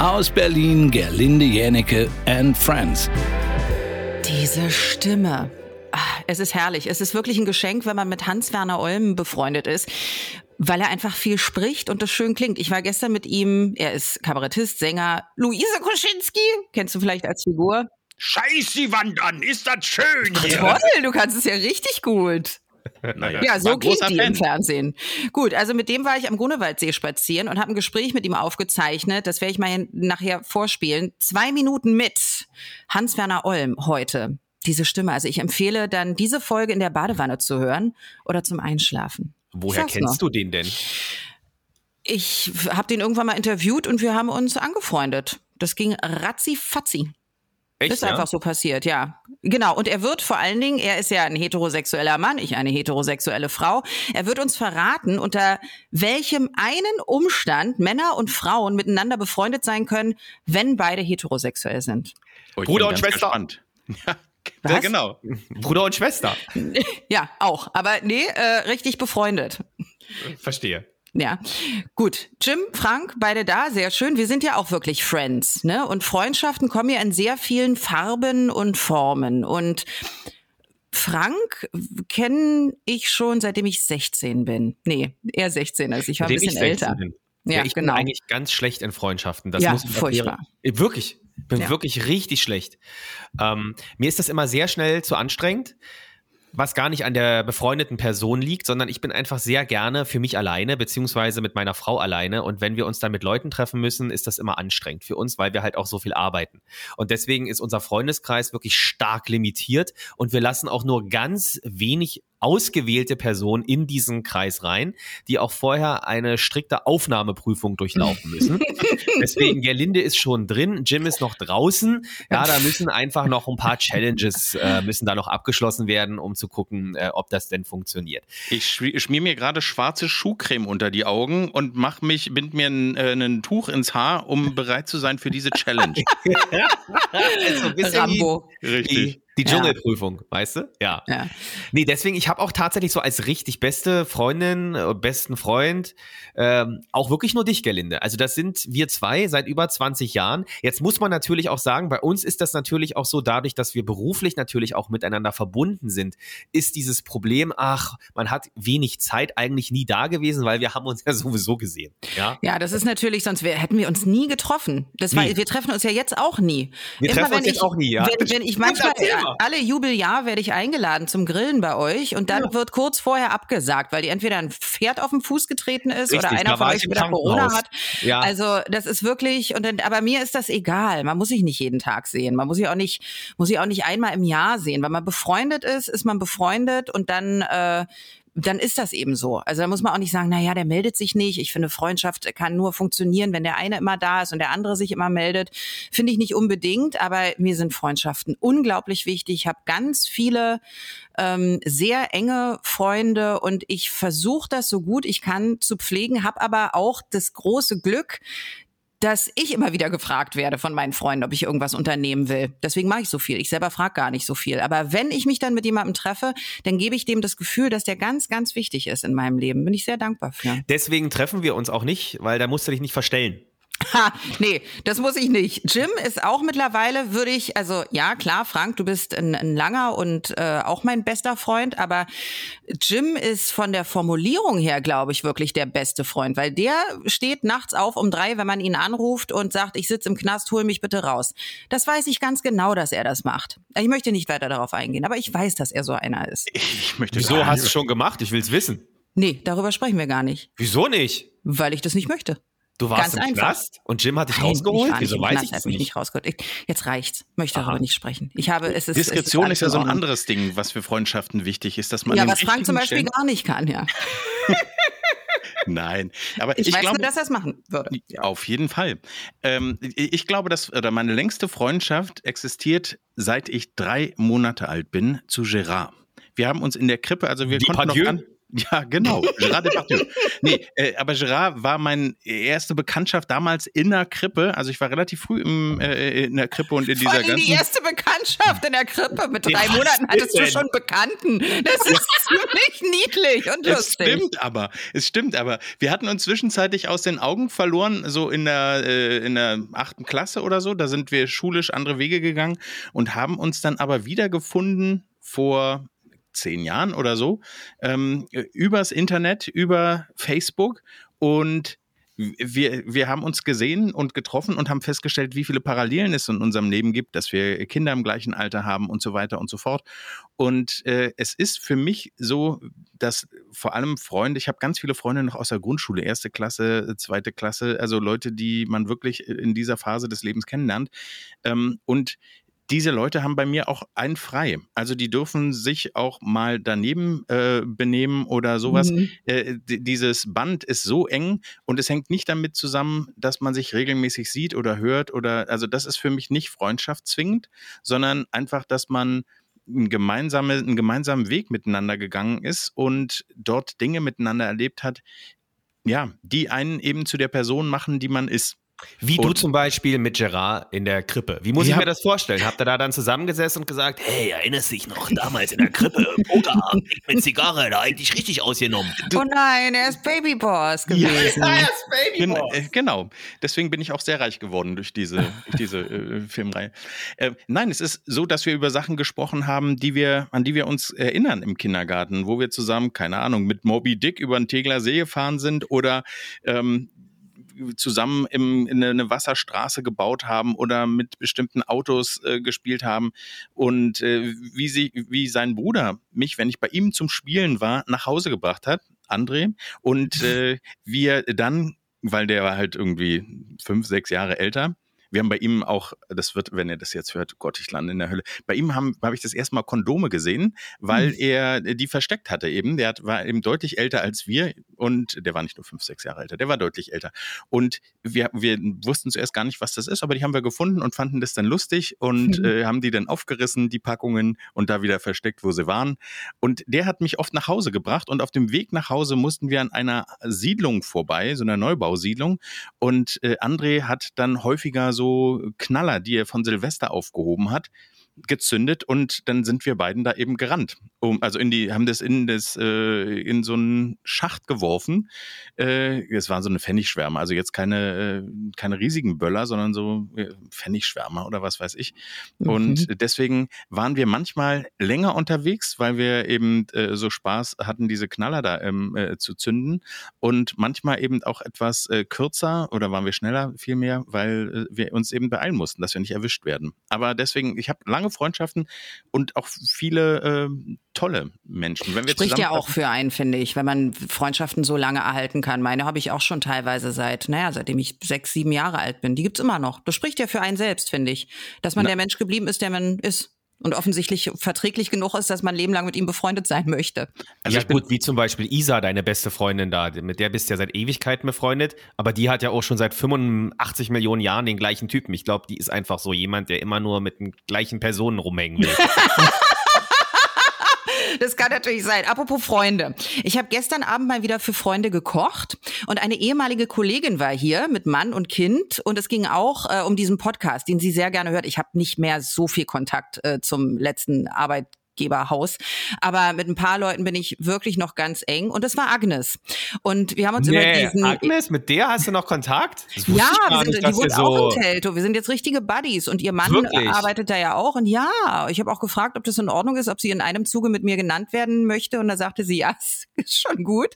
Aus Berlin, Gerlinde Jänecke and Friends. Diese Stimme. Ah, Es ist herrlich. Es ist wirklich ein Geschenk, wenn man mit Hans-Werner Olm befreundet ist, weil er einfach viel spricht und das schön klingt. Ich war gestern mit ihm, er ist Kabarettist, Sänger, Luise Koschinski, kennst du vielleicht als Figur? Scheiß die Wand an, ist das schön hier. Toll, du kannst es ja richtig gut. Naja, Ja, so großer die Fan. im Fernsehen. Gut, also mit dem war ich am Grunewaldsee spazieren und habe ein Gespräch mit ihm aufgezeichnet. Das werde ich mal nachher vorspielen. Zwei Minuten mit Hans-Werner Olm heute. Diese Stimme. Also ich empfehle dann diese Folge in der Badewanne zu hören oder zum Einschlafen. Woher kennst nur. du den denn? Ich habe den irgendwann mal interviewt und wir haben uns angefreundet. Das ging ratzi-fatzi. Echt? ist einfach so passiert, ja. Genau. Und er wird vor allen Dingen, er ist ja ein heterosexueller Mann, ich eine heterosexuelle Frau. Er wird uns verraten, unter welchem einen Umstand Männer und Frauen miteinander befreundet sein können, wenn beide heterosexuell sind. Oh, Bruder und Schwester. Ja, Was? ja, genau. Bruder und Schwester. Ja, auch. Aber nee, äh, richtig befreundet. Verstehe. Ja, gut. Jim, Frank, beide da, sehr schön. Wir sind ja auch wirklich Friends, ne? Und Freundschaften kommen ja in sehr vielen Farben und Formen. Und Frank kenne ich schon, seitdem ich 16 bin. Nee, eher 16 als ich war ein Seitdem bisschen ich 16 älter. bin. Ja, ich genau. bin eigentlich ganz schlecht in Freundschaften. Das Ja, muss ich furchtbar. erklären. Äh, Wirklich. Bin Ja. wirklich richtig schlecht. Ähm, mir ist das immer sehr schnell zu anstrengend, was gar nicht an der befreundeten Person liegt, sondern ich bin einfach sehr gerne für mich alleine, beziehungsweise mit meiner Frau alleine. Und wenn wir uns dann mit Leuten treffen müssen, ist das immer anstrengend für uns, weil wir halt auch so viel arbeiten. Und deswegen ist unser Freundeskreis wirklich stark limitiert und wir lassen auch nur ganz wenig ausgewählte Personen in diesen Kreis rein, die auch vorher eine strikte Aufnahmeprüfung durchlaufen müssen. Deswegen, Gerlinde ist schon drin, Jim ist noch draußen. Ja, da müssen einfach noch ein paar Challenges äh, müssen da noch abgeschlossen werden, um zu gucken, äh, ob das denn funktioniert. Ich schmi- schmier mir gerade schwarze Schuhcreme unter die Augen und mach mich, bind mir ein, äh, ein Tuch ins Haar, um bereit zu sein für diese Challenge. Also ein bisschen Rambo. Die, Richtig. Die Ja. Dschungelprüfung, weißt du? Ja. Ja. Nee, deswegen, ich habe auch tatsächlich so als richtig beste Freundin, äh, besten Freund, ähm, auch wirklich nur dich, Gerlinde. Also das sind wir zwei seit über 20 Jahren. Jetzt muss man natürlich auch sagen, bei uns ist das natürlich auch so, dadurch, dass wir beruflich natürlich auch miteinander verbunden sind, ist dieses Problem, ach, man hat wenig Zeit eigentlich nie da gewesen, weil wir haben uns ja sowieso gesehen. Ja. Ja, das ist natürlich, sonst wär, hätten wir uns nie getroffen. Das war, Nie. wir treffen uns ja jetzt auch nie. Wir treffen uns jetzt auch nie, ja. Wenn, wenn ich manchmal, Erzähl alle Jubeljahr werde ich eingeladen zum Grillen bei euch und dann wird kurz vorher abgesagt, weil die entweder ein Pferd auf den Fuß getreten ist oder Richtig, einer da von euch wieder Corona hat. Ja. Also das ist wirklich, und dann, aber mir ist das egal. Man muss sich nicht jeden Tag sehen. Man muss sich auch nicht, muss sich auch nicht einmal im Jahr sehen. Wenn man befreundet ist, ist man befreundet und dann äh, dann ist das eben so. Also da muss man auch nicht sagen, na ja, der meldet sich nicht. Ich finde, Freundschaft kann nur funktionieren, wenn der eine immer da ist und der andere sich immer meldet. Finde ich nicht unbedingt, aber mir sind Freundschaften unglaublich wichtig. Ich habe ganz viele ähm, sehr enge Freunde und ich versuche das so gut ich kann zu pflegen, habe aber auch das große Glück, dass ich immer wieder gefragt werde von meinen Freunden, ob ich irgendwas unternehmen will. Deswegen mache ich so viel. Ich selber frage gar nicht so viel. Aber wenn ich mich dann mit jemandem treffe, dann gebe ich dem das Gefühl, dass der ganz, ganz wichtig ist in meinem Leben. Bin ich sehr dankbar für. Deswegen treffen wir uns auch nicht, weil da musst du dich nicht verstellen. Ha, nee, das muss ich nicht. Jim ist auch mittlerweile, würde ich, also ja, klar, Frank, du bist ein, ein langer und äh, auch mein bester Freund, aber Jim ist von der Formulierung her, glaube ich, wirklich der beste Freund, weil der steht nachts auf um drei, wenn man ihn anruft und sagt, ich sitze im Knast, hol mich bitte raus. Das weiß ich ganz genau, dass er das macht. Ich möchte nicht weiter darauf eingehen, aber ich weiß, dass er so einer ist. Ich möchte Wieso hast du nicht- schon gemacht? Ich will's wissen. Nee, darüber sprechen wir gar nicht, Wieso nicht? weil ich das nicht möchte. Du warst Ganz im einfach. Knast und Jim hat dich Nein, rausgeholt? ich Wieso weiß Knast, ich er das hat mich nicht? nicht rausgeholt. Ich, jetzt reicht's. Möchte Aha. darüber nicht sprechen. Ich habe, es ist Diskretion es ist ja so ein anderes Ding, was für Freundschaften wichtig ist, dass man Ja, was Frank zum Beispiel Stellen- gar nicht kann, ja. Nein, aber Ich, ich, weiß glaube, nur, dass er es machen würde. Auf jeden Fall. Ähm, ich ich glaube, dass oder meine längste Freundschaft existiert, seit ich drei Monate alt bin, zu Gerard. Wir haben uns in der Krippe, also wir konnten noch Depardieu? an, Ja, genau. Gerard Depardieu. Nee, äh, aber Gerard war meine erste Bekanntschaft damals in der Krippe. Also ich war relativ früh im, äh, in der Krippe und in Vor dieser allem ganzen. die erste Bekanntschaft in der Krippe. Mit drei Ja, Monaten hattest du schon Bekannten. Das ist ziemlich niedlich und Es lustig. stimmt aber, es stimmt aber. Wir hatten uns zwischenzeitlich aus den Augen verloren, so in der, äh, in der achten Klasse oder so. Da sind wir schulisch andere Wege gegangen und haben uns dann aber wiedergefunden vor zehn Jahren oder so, ähm, übers Internet, über Facebook und wir, wir haben uns gesehen und getroffen und haben festgestellt, wie viele Parallelen es in unserem Leben gibt, dass wir Kinder im gleichen Alter haben und so weiter und so fort. Und äh, es ist für mich so, dass vor allem Freunde, ich habe ganz viele Freunde noch aus der Grundschule, erste Klasse, zweite Klasse, also Leute, die man wirklich in dieser Phase des Lebens kennenlernt. Ähm, und diese Leute haben bei mir auch ein frei. Also die dürfen sich auch mal daneben äh, benehmen oder sowas. Mhm. Äh, dieses Band ist so eng und es hängt nicht damit zusammen, dass man sich regelmäßig sieht oder hört oder also das ist für mich nicht Freundschaft zwingend, sondern einfach, dass man einen, gemeinsame, einen gemeinsamen Weg miteinander gegangen ist und dort Dinge miteinander erlebt hat, ja, die einen eben zu der Person machen, die man ist. Wie du Und- zum Beispiel mit Gerard in der Krippe. Wie muss Ja. ich mir das vorstellen? Habt ihr da dann zusammengesessen und gesagt, hey, erinnerst dich noch damals in der Krippe? Pokerabend mit Zigarre, da eigentlich richtig ausgenommen. Oh nein, er ist Babyboss gewesen. Gen äh, genau. Deswegen bin ich auch sehr reich geworden durch diese, durch diese äh, Filmreihe. Äh, nein, es ist so, dass wir über Sachen gesprochen haben, die wir, an die wir uns erinnern im Kindergarten, wo wir zusammen, keine Ahnung, mit Moby Dick über den Tegler See gefahren sind oder ähm, zusammen im, in eine Wasserstraße gebaut haben oder mit bestimmten Autos äh, gespielt haben und äh, wie sie, wie sein Bruder mich, wenn ich bei ihm zum Spielen war, nach Hause gebracht hat, André, und äh, wir dann, weil der war halt irgendwie fünf, sechs Jahre älter, wir haben bei ihm auch, das wird, wenn er das jetzt hört, Gott, ich lande in der Hölle. Bei ihm habe hab ich das erste Mal Kondome gesehen, weil er die versteckt hatte eben. Der hat, war eben deutlich älter als wir und der war nicht nur fünf, sechs Jahre älter, der war deutlich älter. Und wir, wir wussten zuerst gar nicht, was das ist, aber die haben wir gefunden und fanden das dann lustig und Mhm. äh, haben die dann aufgerissen, die Packungen, und da wieder versteckt, wo sie waren. Und der hat mich oft nach Hause gebracht und auf dem Weg nach Hause mussten wir an einer Siedlung vorbei, so einer Neubausiedlung. Und äh, André hat dann häufiger so Knaller, die er von Silvester aufgehoben hat, gezündet und dann sind wir beiden da eben gerannt. Um, also in die, haben das in das, äh, in so einen Schacht geworfen. Äh, es waren so eine Pfennigschwärme, also jetzt keine, äh, keine riesigen Böller, sondern so äh, Pfennigschwärmer oder was weiß ich. Und deswegen waren wir manchmal länger unterwegs, weil wir eben äh, so Spaß hatten, diese Knaller da ähm, äh, zu zünden. Und manchmal eben auch etwas äh, kürzer oder waren wir schneller vielmehr, weil äh, wir uns eben beeilen mussten, dass wir nicht erwischt werden. Aber deswegen, ich habe lange Freundschaften und auch viele äh, tolle Menschen. Wenn wir Spricht ja auch für einen, finde ich, wenn man Freundschaften so lange erhalten kann. Meine habe ich auch schon teilweise seit, naja, seitdem ich sechs, sieben Jahre alt bin. Die gibt's immer noch. Das spricht ja für einen selbst, finde ich. Dass man Na- der Mensch geblieben ist, der man ist. Und offensichtlich verträglich genug ist, dass man ein Leben lang mit ihm befreundet sein möchte. Also ja ich bin- gut, wie zum Beispiel Isa, deine beste Freundin da, mit der bist du ja seit Ewigkeiten befreundet, aber die hat ja auch schon seit 85 Millionen Jahren den gleichen Typen. Ich glaube, die ist einfach so jemand, der immer nur mit den gleichen Personen rumhängen will. Das kann natürlich sein. Apropos Freunde. Ich habe gestern Abend mal wieder für Freunde gekocht und eine ehemalige Kollegin war hier mit Mann und Kind und es ging auch äh, um diesen Podcast, den sie sehr gerne hört. Ich habe nicht mehr so viel Kontakt äh, zum letzten Arbeitgeberhaus, aber mit ein paar Leuten bin ich wirklich noch ganz eng und das war Agnes. Und wir haben uns über diesen Agnes, mit der hast du noch Kontakt? Ja, wir sind, nicht, die wohnt auch so in Telto. Wir sind jetzt richtige Buddies und ihr Mann Wirklich? arbeitet da ja auch. Und ja, ich habe auch gefragt, ob das in Ordnung ist, ob sie in einem Zuge mit mir genannt werden möchte. Und da sagte sie, ja, ist schon gut.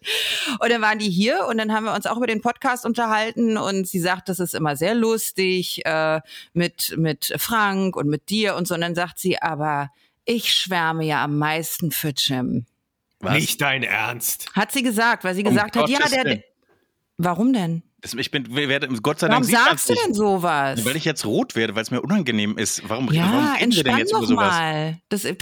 Und dann waren die hier und dann haben wir uns auch über den Podcast unterhalten. Und sie sagt, das ist immer sehr lustig äh, mit, mit Frank und mit dir und so. Und dann sagt sie, aber ich schwärme ja am meisten für Jim. Was? Nicht dein Ernst. Hat sie gesagt, weil sie Um gesagt hat, ja, Gottes der. Willen. Warum denn? Ich bin, werde, Gott sei Dank. Warum sagst du denn sowas? Weil ich jetzt rot werde, weil es mir unangenehm ist. Warum, ja, warum reden wir denn jetzt über sowas? Mal. Das, äh,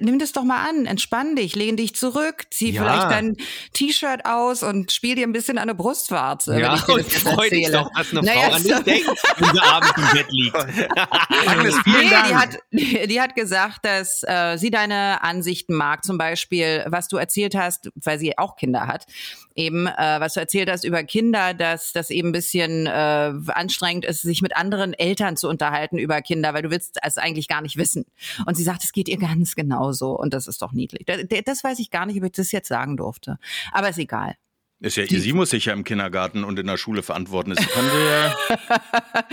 nimm das doch mal an, entspann dich, lehn dich zurück, zieh ja. vielleicht dein T-Shirt aus und spiel dir ein bisschen an der Brustwarze. Ja, wenn ich dir freu dich doch, dass eine naja, Frau an dich denkt, wenn sie abends im Bett liegt. Agnes, vielen nee, Dank. Die hat, die hat gesagt, dass äh, sie deine Ansichten mag, zum Beispiel, was du erzählt hast, weil sie auch Kinder hat, eben, äh, was du erzählt hast über Kinder, dass das eben ein bisschen äh, anstrengend ist, sich mit anderen Eltern zu unterhalten über Kinder, weil du willst es eigentlich gar nicht wissen. Und sie sagt, es geht ihr ganz genauso und das ist doch niedlich. Das, das weiß ich gar nicht, ob ich das jetzt sagen durfte. Aber ist egal. Ist ja, sie muss sich ja im Kindergarten und in der Schule verantworten. Das kann sie ja.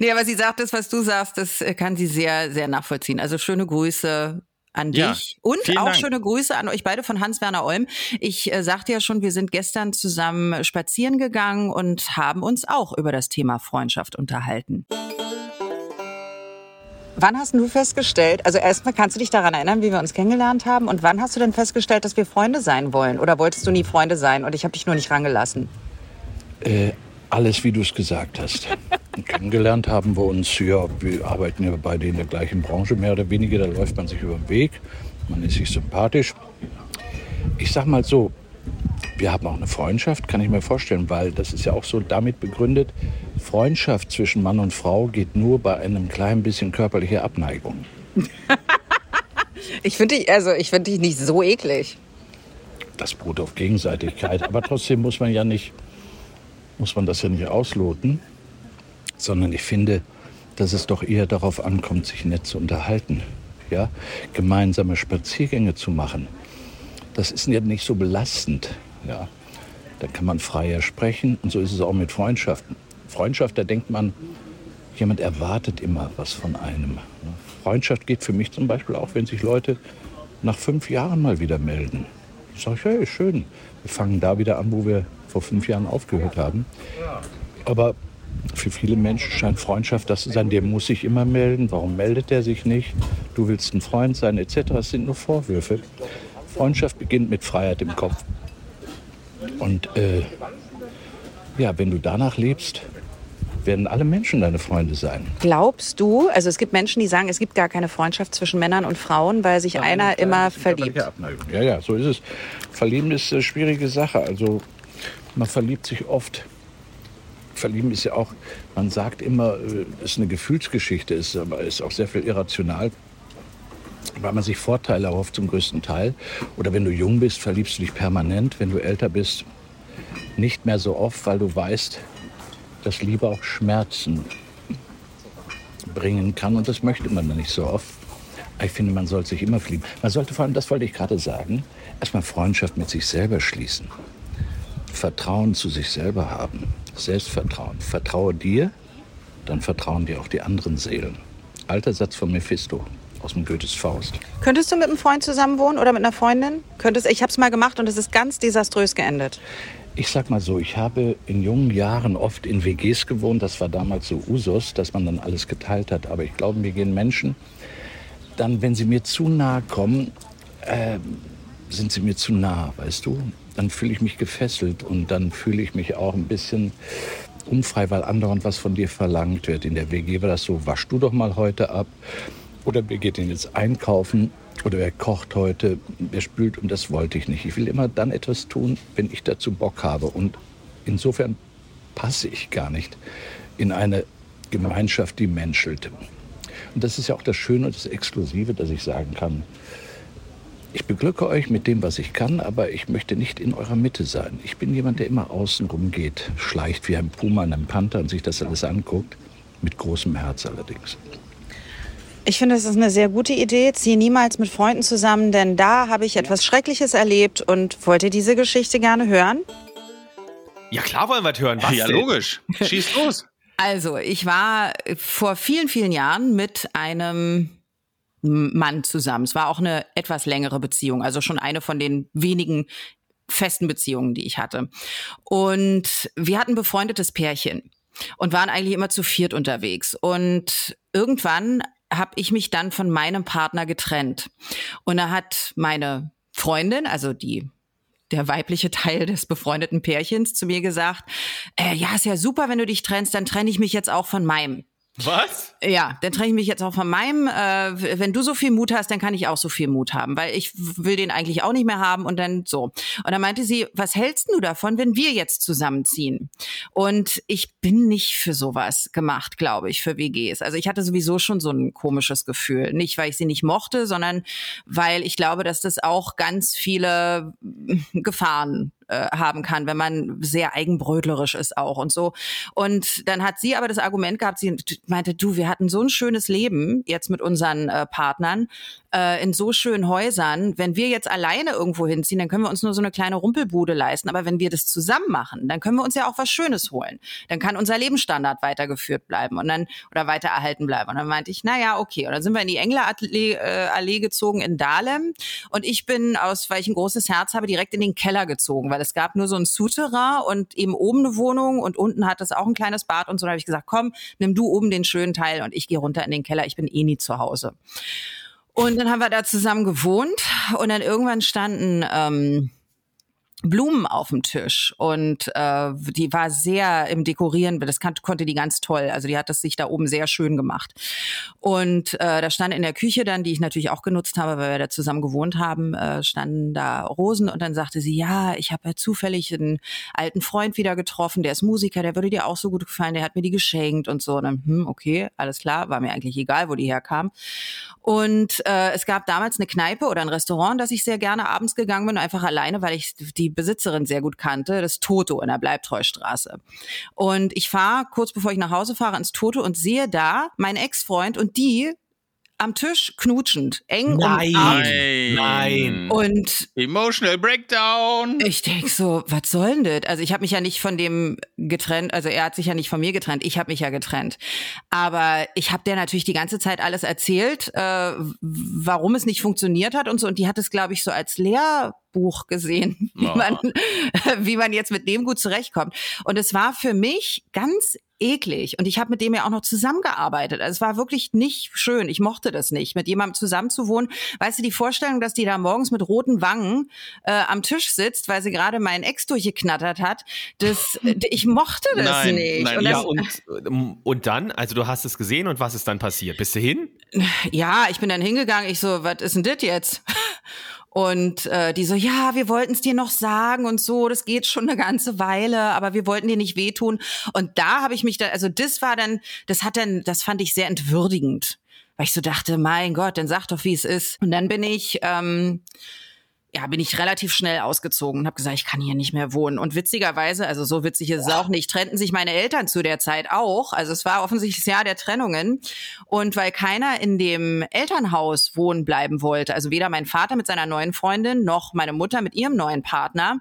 nee, aber sie sagt das, was du sagst, das kann sie sehr, sehr nachvollziehen. Also schöne Grüße an dich. Ja, und auch Dank. schöne Grüße an euch beide von Hans-Werner Olm. Ich äh, sagte ja schon, wir sind gestern zusammen spazieren gegangen und haben uns auch über das Thema Freundschaft unterhalten. Wann hast du festgestellt, also erstmal kannst du dich daran erinnern, wie wir uns kennengelernt haben und wann hast du denn festgestellt, dass wir Freunde sein wollen oder wolltest du nie Freunde sein und ich habe dich nur nicht rangelassen? Äh, alles, wie du es gesagt hast. Kennengelernt haben wir uns, ja, wir arbeiten ja beide in der gleichen Branche, mehr oder weniger. Da läuft man sich über den Weg, man ist sich sympathisch. Ich sag mal so, wir haben auch eine Freundschaft, kann ich mir vorstellen, weil das ist ja auch so damit begründet, Freundschaft zwischen Mann und Frau geht nur bei einem kleinen bisschen körperlicher Abneigung. ich finde dich, also ich dich nicht so eklig. Das beruht auf Gegenseitigkeit, aber trotzdem muss man ja nicht muss man das ja nicht ausloten, sondern ich finde, dass es doch eher darauf ankommt, sich nett zu unterhalten, ja, gemeinsame Spaziergänge zu machen. Das ist ja nicht so belastend, ja. Da kann man freier sprechen und so ist es auch mit Freundschaften. Freundschaft, da denkt man, jemand erwartet immer was von einem. Freundschaft geht für mich zum Beispiel auch, wenn sich Leute nach fünf Jahren mal wieder melden. Ich sage, hey, schön, wir fangen da wieder an, wo wir vor fünf Jahren aufgehört haben. Aber für viele Menschen scheint Freundschaft das zu sein, der muss sich immer melden. Warum meldet er sich nicht? Du willst ein Freund sein, etc. Das sind nur Vorwürfe. Freundschaft beginnt mit Freiheit im Kopf. Und äh, ja, wenn du danach lebst, werden alle Menschen deine Freunde sein. Glaubst du, also es gibt Menschen, die sagen, es gibt gar keine Freundschaft zwischen Männern und Frauen, weil sich ja, einer immer verliebt. Ja, ja, so ist es. Verlieben ist eine schwierige Sache. Also man verliebt sich oft. Verlieben ist ja auch, man sagt immer, es äh, ist eine Gefühlsgeschichte, ist aber ist auch sehr viel irrational, weil man sich Vorteile erhofft zum größten Teil. Oder wenn du jung bist, verliebst du dich permanent. Wenn du älter bist, nicht mehr so oft, weil du weißt, dass Liebe auch Schmerzen bringen kann. Und das möchte man dann nicht so oft. Ich finde, man sollte sich immer verlieben. Man sollte vor allem, das wollte ich gerade sagen, erstmal Freundschaft mit sich selber schließen. Vertrauen zu sich selber haben. Selbstvertrauen. Vertraue dir, dann vertrauen dir auch die anderen Seelen. Alter Satz von Mephisto aus dem Goethes Faust. Könntest du mit einem Freund zusammenwohnen oder mit einer Freundin? Könntest, ich habe es mal gemacht und es ist ganz desaströs geendet. Ich sag mal so, ich habe in jungen Jahren oft in WGs gewohnt. Das war damals so Usus, dass man dann alles geteilt hat. Aber ich glaube, mir gehen Menschen dann, wenn sie mir zu nahe kommen, äh, sind sie mir zu nah, weißt du? Dann fühle ich mich gefesselt und dann fühle ich mich auch ein bisschen unfrei, weil andauernd was von dir verlangt wird. In der WG war das so, wasch du doch mal heute ab oder wir gehen jetzt einkaufen oder wer kocht heute, wer spült und das wollte ich nicht. Ich will immer dann etwas tun, wenn ich dazu Bock habe und insofern passe ich gar nicht in eine Gemeinschaft, die menschelt. Und das ist ja auch das Schöne und das Exklusive, dass ich sagen kann, ich beglücke euch mit dem, was ich kann, aber ich möchte nicht in eurer Mitte sein. Ich bin jemand, der immer außen rum geht, schleicht wie ein Puma und ein Panther und sich das alles anguckt, mit großem Herz allerdings. Ich finde, das ist eine sehr gute Idee. Ziehe niemals mit Freunden zusammen, denn da habe ich etwas Schreckliches erlebt und wollt ihr diese Geschichte gerne hören? Ja, klar wollen wir es hören. Was ja, denn? logisch. Schieß los. Also, ich war vor vielen, vielen Jahren mit einem Mann zusammen. Es war auch eine etwas längere Beziehung, also schon eine von den wenigen festen Beziehungen, die ich hatte. Und wir hatten befreundetes Pärchen und waren eigentlich immer zu viert unterwegs. Und irgendwann habe ich mich dann von meinem Partner getrennt. Und da hat meine Freundin, also die der weibliche Teil des befreundeten Pärchens zu mir gesagt, äh, ja, ist ja super, wenn du dich trennst, dann trenne ich mich jetzt auch von meinem. Was? Ja, dann trenne ich mich jetzt auch von meinem. Äh, wenn du so viel Mut hast, dann kann ich auch so viel Mut haben, weil ich will den eigentlich auch nicht mehr haben und dann so. Und dann meinte sie, was hältst du davon, wenn wir jetzt zusammenziehen? Und ich bin nicht für sowas gemacht, glaube ich, für WGs. Also ich hatte sowieso schon so ein komisches Gefühl. Nicht, weil ich sie nicht mochte, sondern weil ich glaube, dass das auch ganz viele Gefahren äh, haben kann, wenn man sehr eigenbrötlerisch ist auch und so. Und dann hat sie aber das Argument gehabt, sie meinte, du, wir hatten so ein schönes Leben jetzt mit unseren äh, Partnern äh, in so schönen Häusern. Wenn wir jetzt alleine irgendwo hinziehen, dann können wir uns nur so eine kleine Rumpelbude leisten. Aber wenn wir das zusammen machen, dann können wir uns ja auch was Schönes holen. Dann kann unser Lebensstandard weitergeführt bleiben und dann oder weiter erhalten bleiben. Und dann meinte ich, na ja, okay. Und dann sind wir in die Englerallee äh, Allee gezogen in Dahlem. Und ich bin aus, weil ich ein großes Herz habe, direkt in den Keller gezogen, weil es gab nur so ein Souterrain und eben oben eine Wohnung und unten hat es auch ein kleines Bad und so. Da habe ich gesagt, komm, nimm du oben den schönen Teil und ich gehe runter in den Keller. Ich bin eh nie zu Hause. Und dann haben wir da zusammen gewohnt und dann irgendwann standen ähm, Blumen auf dem Tisch und äh, die war sehr im Dekorieren, das kann, konnte die ganz toll. Also die hat es sich da oben sehr schön gemacht. Und äh, da stand in der Küche dann, die ich natürlich auch genutzt habe, weil wir da zusammen gewohnt haben, äh, standen da Rosen und dann sagte sie, ja, ich habe ja zufällig einen alten Freund wieder getroffen, der ist Musiker, der würde dir auch so gut gefallen, der hat mir die geschenkt und so. Und dann, hm, okay, alles klar, war mir eigentlich egal, wo die herkam. Und äh, es gab damals eine Kneipe oder ein Restaurant, das ich sehr gerne abends gegangen bin, einfach alleine, weil ich die die Besitzerin sehr gut kannte, das Toto in der Bleibtreustraße. Und ich fahre kurz bevor ich nach Hause fahre ins Toto und sehe da meinen Ex-Freund und die am Tisch knutschend, eng Nein. umarmt. Nein. Und Emotional Breakdown. ich denk so, was soll denn das? Also ich habe mich ja nicht von dem getrennt, also er hat sich ja nicht von mir getrennt, ich habe mich ja getrennt. Aber ich habe der natürlich die ganze Zeit alles erzählt, äh, warum es nicht funktioniert hat und so. Und die hat es, glaube ich, so als Lehrbuch gesehen, wie, Ja. man, wie man jetzt mit dem gut zurechtkommt. Und es war für mich ganz eklig. Und ich habe mit dem ja auch noch zusammengearbeitet. Also es war wirklich nicht schön. Ich mochte das nicht, mit jemandem zusammenzuwohnen. Weißt du, die Vorstellung, dass die da morgens mit roten Wangen äh, am Tisch sitzt, weil sie gerade meinen Ex durchgeknattert hat, das, ich mochte das Nein, nicht. nein, und Ja, das, und, und dann, also du hast es gesehen und was ist dann passiert? Bist du hin? ja, ich bin dann hingegangen. Ich so, was ist denn das jetzt? Und äh, die so, ja, wir wollten es dir noch sagen und so, das geht schon eine ganze Weile, aber wir wollten dir nicht wehtun. Und da habe ich mich da, also das war dann, das hat dann, das fand ich sehr entwürdigend, weil ich so dachte, mein Gott, dann sag doch, wie es ist. Und dann bin ich, ähm, ja, bin ich relativ schnell ausgezogen und habe gesagt, ich kann hier nicht mehr wohnen. Und witzigerweise, also so witzig ist es auch nicht, trennten sich meine Eltern zu der Zeit auch. Also es war offensichtlich das Jahr der Trennungen. Und weil keiner in dem Elternhaus wohnen bleiben wollte, also weder mein Vater mit seiner neuen Freundin noch meine Mutter mit ihrem neuen Partner,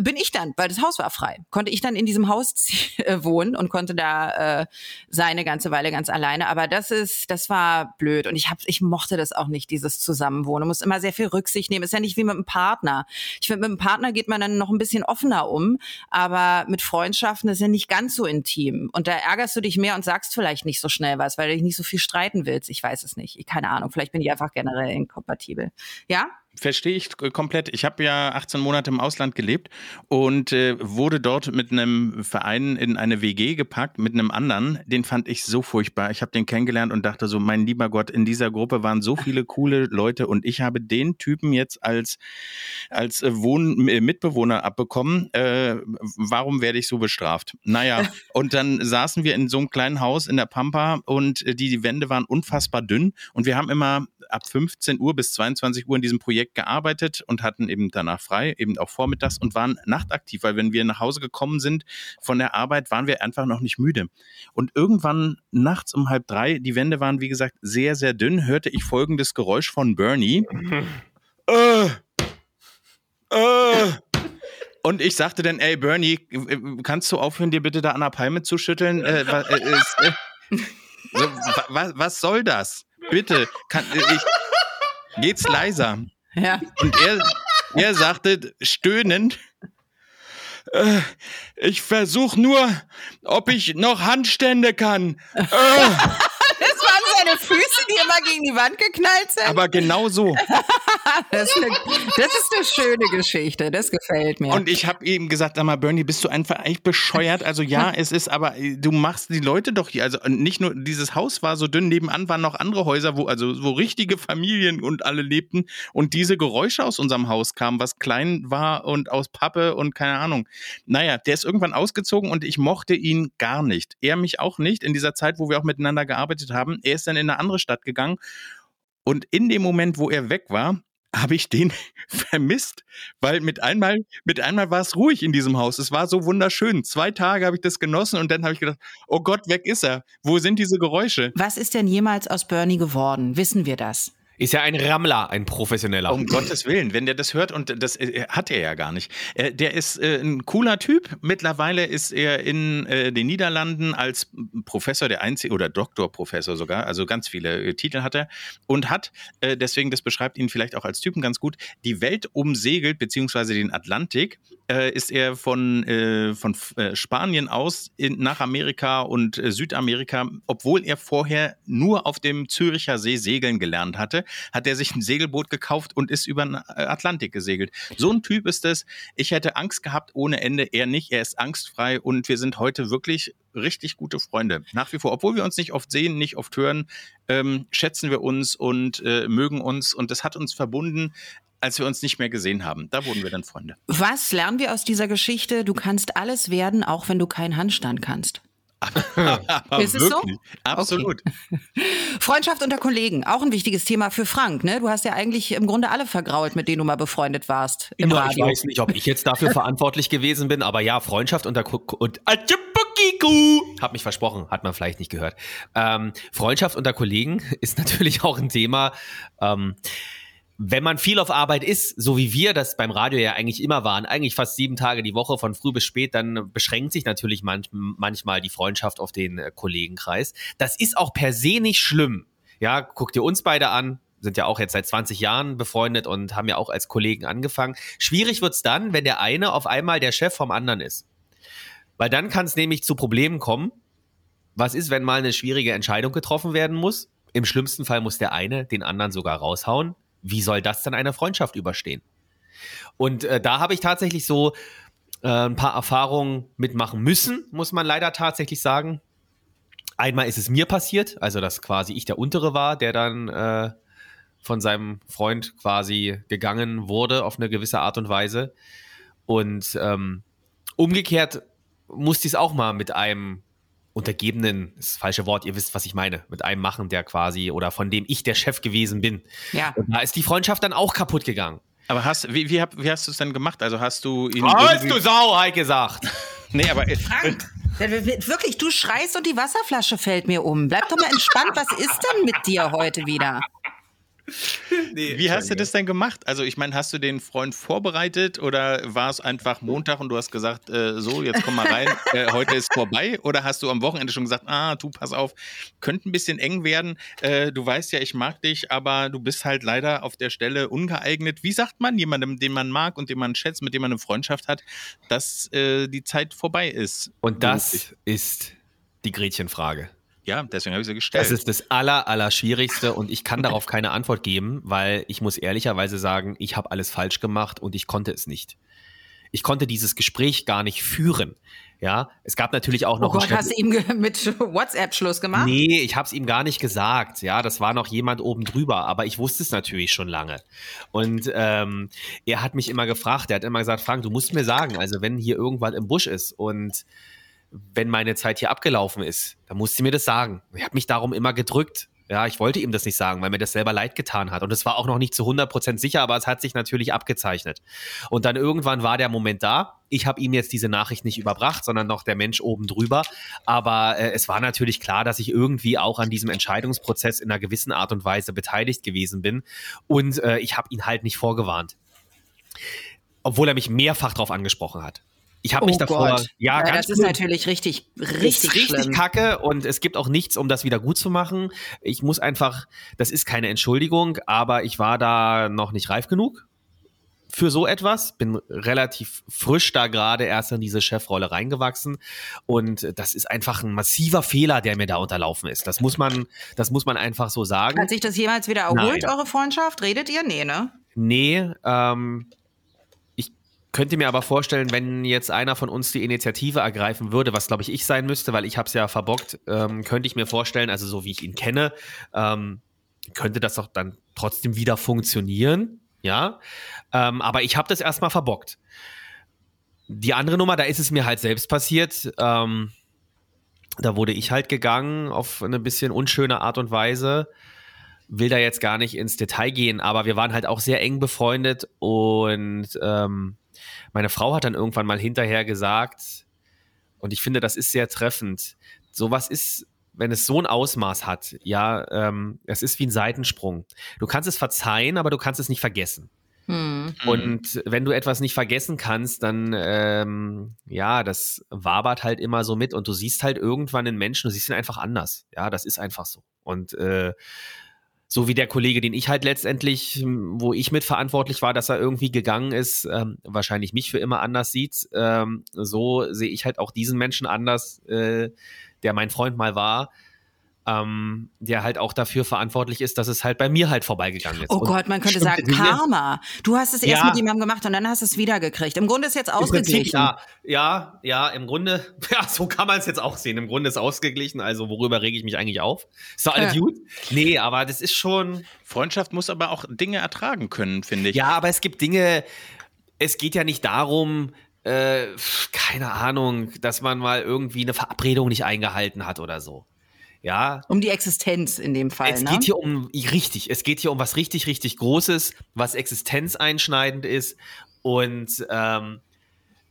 bin ich dann, weil das Haus war frei, konnte ich dann in diesem Haus äh, wohnen und konnte da äh, sein eine ganze Weile ganz alleine. Aber das ist, das war blöd und ich hab, ich mochte das auch nicht, dieses Zusammenwohnen. Muss immer sehr viel Rücksicht nehmen. Ist ja nicht wie mit einem Partner. Ich finde, mit einem Partner geht man dann noch ein bisschen offener um, aber mit Freundschaften ist ja nicht ganz so intim. Und da ärgerst du dich mehr und sagst vielleicht nicht so schnell was, weil du dich nicht so viel streiten willst. Ich weiß es nicht. Ich, keine Ahnung. Vielleicht bin ich einfach generell inkompatibel. Ja? Verstehe ich komplett. Ich habe ja 18 Monate im Ausland gelebt und äh, wurde dort mit einem Verein in eine WG gepackt, mit einem anderen. Den fand ich so furchtbar. Ich habe den kennengelernt und dachte so, mein lieber Gott, in dieser Gruppe waren so viele coole Leute und ich habe den Typen jetzt als, als äh, Wohn äh, Mitbewohner abbekommen. Äh, warum werde ich so bestraft? Naja, und dann saßen wir in so einem kleinen Haus in der Pampa und äh, die, die Wände waren unfassbar dünn und wir haben immer ab 15 Uhr bis 22 Uhr in diesem Projekt gearbeitet und hatten eben danach frei, eben auch vormittags und waren nachtaktiv, weil wenn wir nach Hause gekommen sind von der Arbeit, waren wir einfach noch nicht müde. Und irgendwann nachts um halb drei, die Wände waren wie gesagt sehr, sehr dünn, hörte ich folgendes Geräusch von Bernie. äh, äh. Und ich sagte dann, ey Bernie, kannst du aufhören, dir bitte da an der Palme zu schütteln? Äh, wa- äh, äh, so, wa, wa, was soll das? Bitte, kann, äh, ich, geht's leiser? Ja. Und er, er sagte stöhnend, äh, ich versuche nur, ob ich noch Handstände kann. Äh, deine Füße, die immer gegen die Wand geknallt sind? Aber genau so. das, ist eine, das ist eine schöne Geschichte, das gefällt mir. Und ich habe eben gesagt, sag mal, Bernie, bist du einfach echt bescheuert? Also ja, es ist, aber äh, du machst die Leute doch hier, also nicht nur, dieses Haus war so dünn, nebenan waren noch andere Häuser, wo, also wo richtige Familien und alle lebten und diese Geräusche aus unserem Haus kamen, was klein war und aus Pappe und keine Ahnung. Naja, der ist irgendwann ausgezogen und ich mochte ihn gar nicht. Er mich auch nicht in dieser Zeit, wo wir auch miteinander gearbeitet haben. Er ist dann in eine andere Stadt gegangen und in dem Moment, wo er weg war, habe ich den vermisst, weil mit einmal, mit einmal war es ruhig in diesem Haus. Es war so wunderschön. Zwei Tage habe ich das genossen und dann habe ich gedacht, oh Gott, weg ist er. Wo sind diese Geräusche? Was ist denn jemals aus Bernie geworden? Wissen wir das? Ist ja ein Rammler, ein professioneller. Um Gottes Willen, wenn der das hört und das äh, hat er ja gar nicht. Äh, der ist äh, ein cooler Typ. Mittlerweile ist er in äh, den Niederlanden als Professor der einzige oder Doktorprofessor sogar, also ganz viele äh, Titel hat er und hat, äh, deswegen das beschreibt ihn vielleicht auch als Typen ganz gut, die Welt umsegelt beziehungsweise den Atlantik ist er von, von Spanien aus in, nach Amerika und Südamerika, obwohl er vorher nur auf dem Züricher See segeln gelernt hatte hat er sich ein Segelboot gekauft und ist über den äh, Atlantik gesegelt. So ein Typ ist es. Ich hätte Angst gehabt ohne Ende. Er nicht. Er ist angstfrei und wir sind heute wirklich richtig gute Freunde. Nach wie vor, obwohl wir uns nicht oft sehen, nicht oft hören, ähm, schätzen wir uns und äh, mögen uns und das hat uns verbunden als wir uns nicht mehr gesehen haben. Da wurden wir dann Freunde. Was lernen wir aus dieser Geschichte? Du kannst alles werden, auch wenn du keinen Handstand kannst. ist es so? Absolut. Okay. Freundschaft unter Kollegen, auch ein wichtiges Thema für Frank. Ne? Du hast ja eigentlich im Grunde alle vergrault, mit denen du mal befreundet warst. Im ja, Radio. Ich weiß nicht, ob ich jetzt dafür verantwortlich gewesen bin, aber ja, Freundschaft unter Ko und hab mich versprochen, hat man vielleicht nicht gehört. Ähm, Freundschaft unter Kollegen ist natürlich auch ein Thema. Ähm, wenn man viel auf Arbeit ist, so wie wir das beim Radio ja eigentlich immer waren, eigentlich fast sieben Tage die Woche von früh bis spät, dann beschränkt sich natürlich manch, manchmal die Freundschaft auf den äh, Kollegenkreis. Das ist auch per se nicht schlimm. Ja, guck dir uns beide an, sind ja auch jetzt seit 20 Jahren befreundet und haben ja auch als Kollegen angefangen. Schwierig wird's dann, wenn der eine auf einmal der Chef vom anderen ist. Weil dann kann es nämlich zu Problemen kommen. Was ist, wenn mal eine schwierige Entscheidung getroffen werden muss? Im schlimmsten Fall muss der eine den anderen sogar raushauen wie soll das denn eine Freundschaft überstehen? Und äh, da habe ich tatsächlich so äh, ein paar Erfahrungen mitmachen müssen, muss man leider tatsächlich sagen. Einmal ist es mir passiert, also dass quasi ich der Untere war, der dann äh, von seinem Freund quasi gegangen wurde auf eine gewisse Art und Weise. Und ähm, umgekehrt musste ich es auch mal mit einem Untergebenen, ist das falsche Wort, ihr wisst, was ich meine, mit einem machen, der quasi oder von dem ich der Chef gewesen bin. Ja. Und da ist die Freundschaft dann auch kaputt gegangen. Aber hast, wie, wie, wie hast du es denn gemacht? Also hast du ihn. Als du Sau, Heike gesagt. nee, aber. Frank, wirklich, du schreist und die Wasserflasche fällt mir um. Bleib doch mal entspannt. Was ist denn mit dir heute wieder? Nee, Wie hast du das denn gemacht? Also ich meine, hast du den Freund vorbereitet oder war es einfach Montag und du hast gesagt, äh, so, jetzt komm mal rein, äh, heute ist vorbei? Oder hast du am Wochenende schon gesagt, ah, du, pass auf, könnte ein bisschen eng werden. Äh, du weißt ja, ich mag dich, aber du bist halt leider auf der Stelle ungeeignet. Wie sagt man jemandem, den man mag und den man schätzt, mit dem man eine Freundschaft hat, dass äh, die Zeit vorbei ist? Und das ist die Gretchenfrage. Ja, deswegen habe ich sie gestellt. Das ist das aller, aller Schwierigste und ich kann darauf keine Antwort geben, weil ich muss ehrlicherweise sagen, ich habe alles falsch gemacht und ich konnte es nicht. Ich konnte dieses Gespräch gar nicht führen. Ja, es gab natürlich auch noch. Oh Gott, hast du ihm mit WhatsApp Schluss gemacht? Nee, ich habe es ihm gar nicht gesagt. Ja, das war noch jemand oben drüber, aber ich wusste es natürlich schon lange. Und ähm, er hat mich immer gefragt, er hat immer gesagt, Frank, du musst mir sagen, also wenn hier irgendwas im Busch ist und wenn meine Zeit hier abgelaufen ist, dann musst du mir das sagen. Ich habe mich darum immer gedrückt. Ja, ich wollte ihm das nicht sagen, weil mir das selber leid getan hat. Und es war auch noch nicht zu 100% sicher, aber es hat sich natürlich abgezeichnet. Und dann irgendwann war der Moment da. Ich habe ihm jetzt diese Nachricht nicht überbracht, sondern noch der Mensch oben drüber. Aber äh, es war natürlich klar, dass ich irgendwie auch an diesem Entscheidungsprozess in einer gewissen Art und Weise beteiligt gewesen bin. Und äh, ich habe ihn halt nicht vorgewarnt. Obwohl er mich mehrfach darauf angesprochen hat. Ich habe mich oh davor, Gott. ja, ja ganz das ist natürlich richtig, richtig, richtig schlimm. kacke und es gibt auch nichts, um das wieder gut zu machen. Ich muss einfach, das ist keine Entschuldigung, aber ich war da noch nicht reif genug. für so etwas, bin relativ frisch da gerade erst in diese Chefrolle reingewachsen und das ist einfach ein massiver Fehler, der mir da unterlaufen ist. Das muss man, das muss man einfach so sagen. Hat sich das jemals wieder erholt, Nein. eure Freundschaft? Redet ihr? Nee, ne? Nee, ähm, könnte mir aber vorstellen, wenn jetzt einer von uns die Initiative ergreifen würde, was glaube ich ich sein müsste, weil ich habe es ja verbockt, ähm, könnte ich mir vorstellen, also so wie ich ihn kenne, ähm, könnte das doch dann trotzdem wieder funktionieren ja. Ähm, aber ich habe das erstmal verbockt. Die andere Nummer, da ist es mir halt selbst passiert. Ähm, da wurde ich halt gegangen auf eine bisschen unschöne Art und Weise. Will da jetzt gar nicht ins Detail gehen, aber wir waren halt auch sehr eng befreundet und ähm, meine Frau hat dann irgendwann mal hinterher gesagt, und ich finde, das ist sehr treffend. Sowas ist wenn es so ein Ausmaß hat, ja, ähm, es ist wie ein Seitensprung. Du kannst es verzeihen, aber du kannst es nicht vergessen. Hm. Und wenn du etwas nicht vergessen kannst, dann, ähm, ja, das wabert halt immer so mit und du siehst halt irgendwann den Menschen, du siehst ihn einfach anders. Ja, das ist einfach so. Und äh, so wie der Kollege, den ich halt letztendlich, wo ich mitverantwortlich war, dass er irgendwie gegangen ist, ähm, wahrscheinlich mich für immer anders sieht, ähm, so sehe ich halt auch diesen Menschen anders, äh, der mein Freund mal war, ähm, der halt auch dafür verantwortlich ist, dass es halt bei mir halt vorbeigegangen ist. Oh Gott, man könnte sagen, Dinge, Karma. Du hast es erst ja, mit jemandem gemacht und dann hast du es wiedergekriegt. Im Grunde ist jetzt ausgeglichen. ja, ja, ja, im Grunde, ja, so kann man es jetzt auch sehen. Im Grunde ist ausgeglichen. Also worüber rege ich mich eigentlich auf? Ist doch alles ja. gut? Nee, aber das ist schon. Freundschaft muss aber auch Dinge ertragen können, finde ich. Ja, aber es gibt Dinge, es geht ja nicht darum, äh, keine Ahnung, dass man mal irgendwie eine Verabredung nicht eingehalten hat oder so. Ja. Um die Existenz in dem Fall. Es ne? geht hier um, richtig, es geht hier um was richtig, richtig Großes, was existenzeinschneidend ist. Und ähm,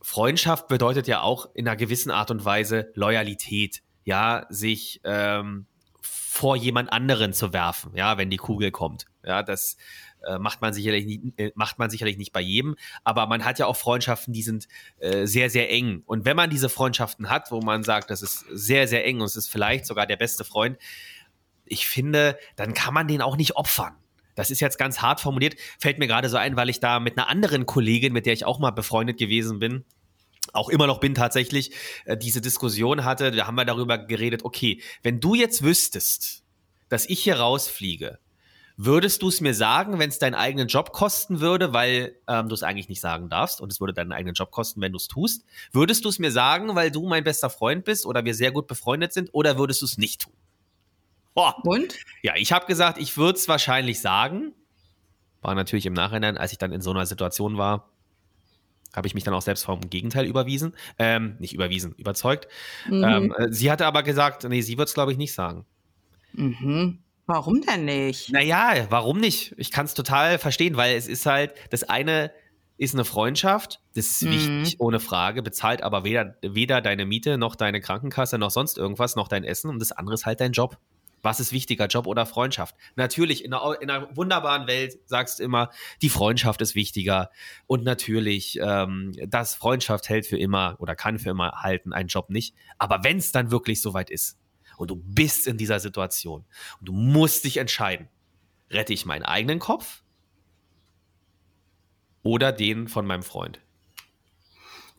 Freundschaft bedeutet ja auch in einer gewissen Art und Weise Loyalität. Ja, sich ähm, vor jemand anderen zu werfen, ja, wenn die Kugel kommt. Ja, das äh, macht, man sicherlich nicht, äh, macht man sicherlich nicht bei jedem, aber man hat ja auch Freundschaften, die sind äh, sehr, sehr eng. Und wenn man diese Freundschaften hat, wo man sagt, das ist sehr, sehr eng und es ist vielleicht sogar der beste Freund, ich finde, dann kann man den auch nicht opfern. Das ist jetzt ganz hart formuliert, fällt mir gerade so ein, weil ich da mit einer anderen Kollegin, mit der ich auch mal befreundet gewesen bin, auch immer noch bin tatsächlich, äh, diese Diskussion hatte, da haben wir darüber geredet, okay, wenn du jetzt wüsstest, dass ich hier rausfliege Würdest du es mir sagen, wenn es deinen eigenen Job kosten würde, weil ähm, du es eigentlich nicht sagen darfst und es würde deinen eigenen Job kosten, wenn du es tust? Würdest du es mir sagen, weil du mein bester Freund bist oder wir sehr gut befreundet sind oder würdest du es nicht tun? Boah. Und? Ja, ich habe gesagt, ich würde es wahrscheinlich sagen. War natürlich im Nachhinein, als ich dann in so einer Situation war, habe ich mich dann auch selbst vom Gegenteil überwiesen. Ähm, nicht überwiesen, überzeugt. Mhm. Ähm, äh, sie hatte aber gesagt, nee, sie wird es, glaube ich, nicht sagen. Mhm. Warum denn nicht? Naja, warum nicht? Ich kann es total verstehen, weil es ist halt, das eine ist eine Freundschaft, das ist mhm. wichtig, ohne Frage, bezahlt aber weder, weder deine Miete noch deine Krankenkasse noch sonst irgendwas, noch dein Essen und das andere ist halt dein Job. Was ist wichtiger, Job oder Freundschaft? Natürlich, in einer, in einer wunderbaren Welt sagst du immer, die Freundschaft ist wichtiger. Und natürlich, ähm, das Freundschaft hält für immer oder kann für immer halten, ein Job nicht. Aber wenn es dann wirklich soweit ist, und du bist in dieser Situation und du musst dich entscheiden, rette ich meinen eigenen Kopf oder den von meinem Freund?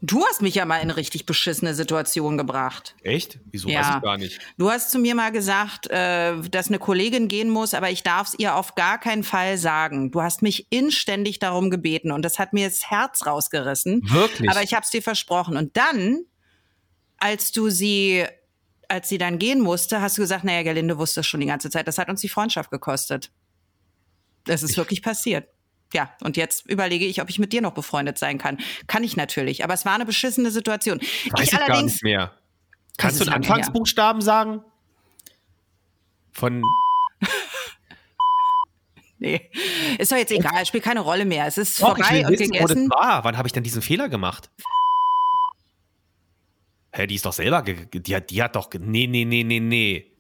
Du hast mich ja mal in eine richtig beschissene Situation gebracht. Echt? Wieso ja. weiß ich gar nicht? Du hast zu mir mal gesagt, äh, dass eine Kollegin gehen muss, aber ich darf es ihr auf gar keinen Fall sagen. Du hast mich inständig darum gebeten und das hat mir das Herz rausgerissen. Wirklich? Aber ich habe es dir versprochen. Und dann, als du sie als sie dann gehen musste, hast du gesagt, naja, Gerlinde wusste es schon die ganze Zeit. Das hat uns die Freundschaft gekostet. Das ist ich wirklich passiert. Ja, und jetzt überlege ich, ob ich mit dir noch befreundet sein kann. Kann ich natürlich, aber es war eine beschissene Situation. Weiß ich, ich gar nicht mehr. Kannst du einen Anfangsbuchstaben sagen? Von Nee, ist doch jetzt egal, spielt keine Rolle mehr. Es ist doch, vorbei und wissen, gegessen. Wo das war. Wann habe ich denn diesen Fehler gemacht? Hä, die ist doch selber, die hat, die hat doch, nee, nee, nee, nee, nee.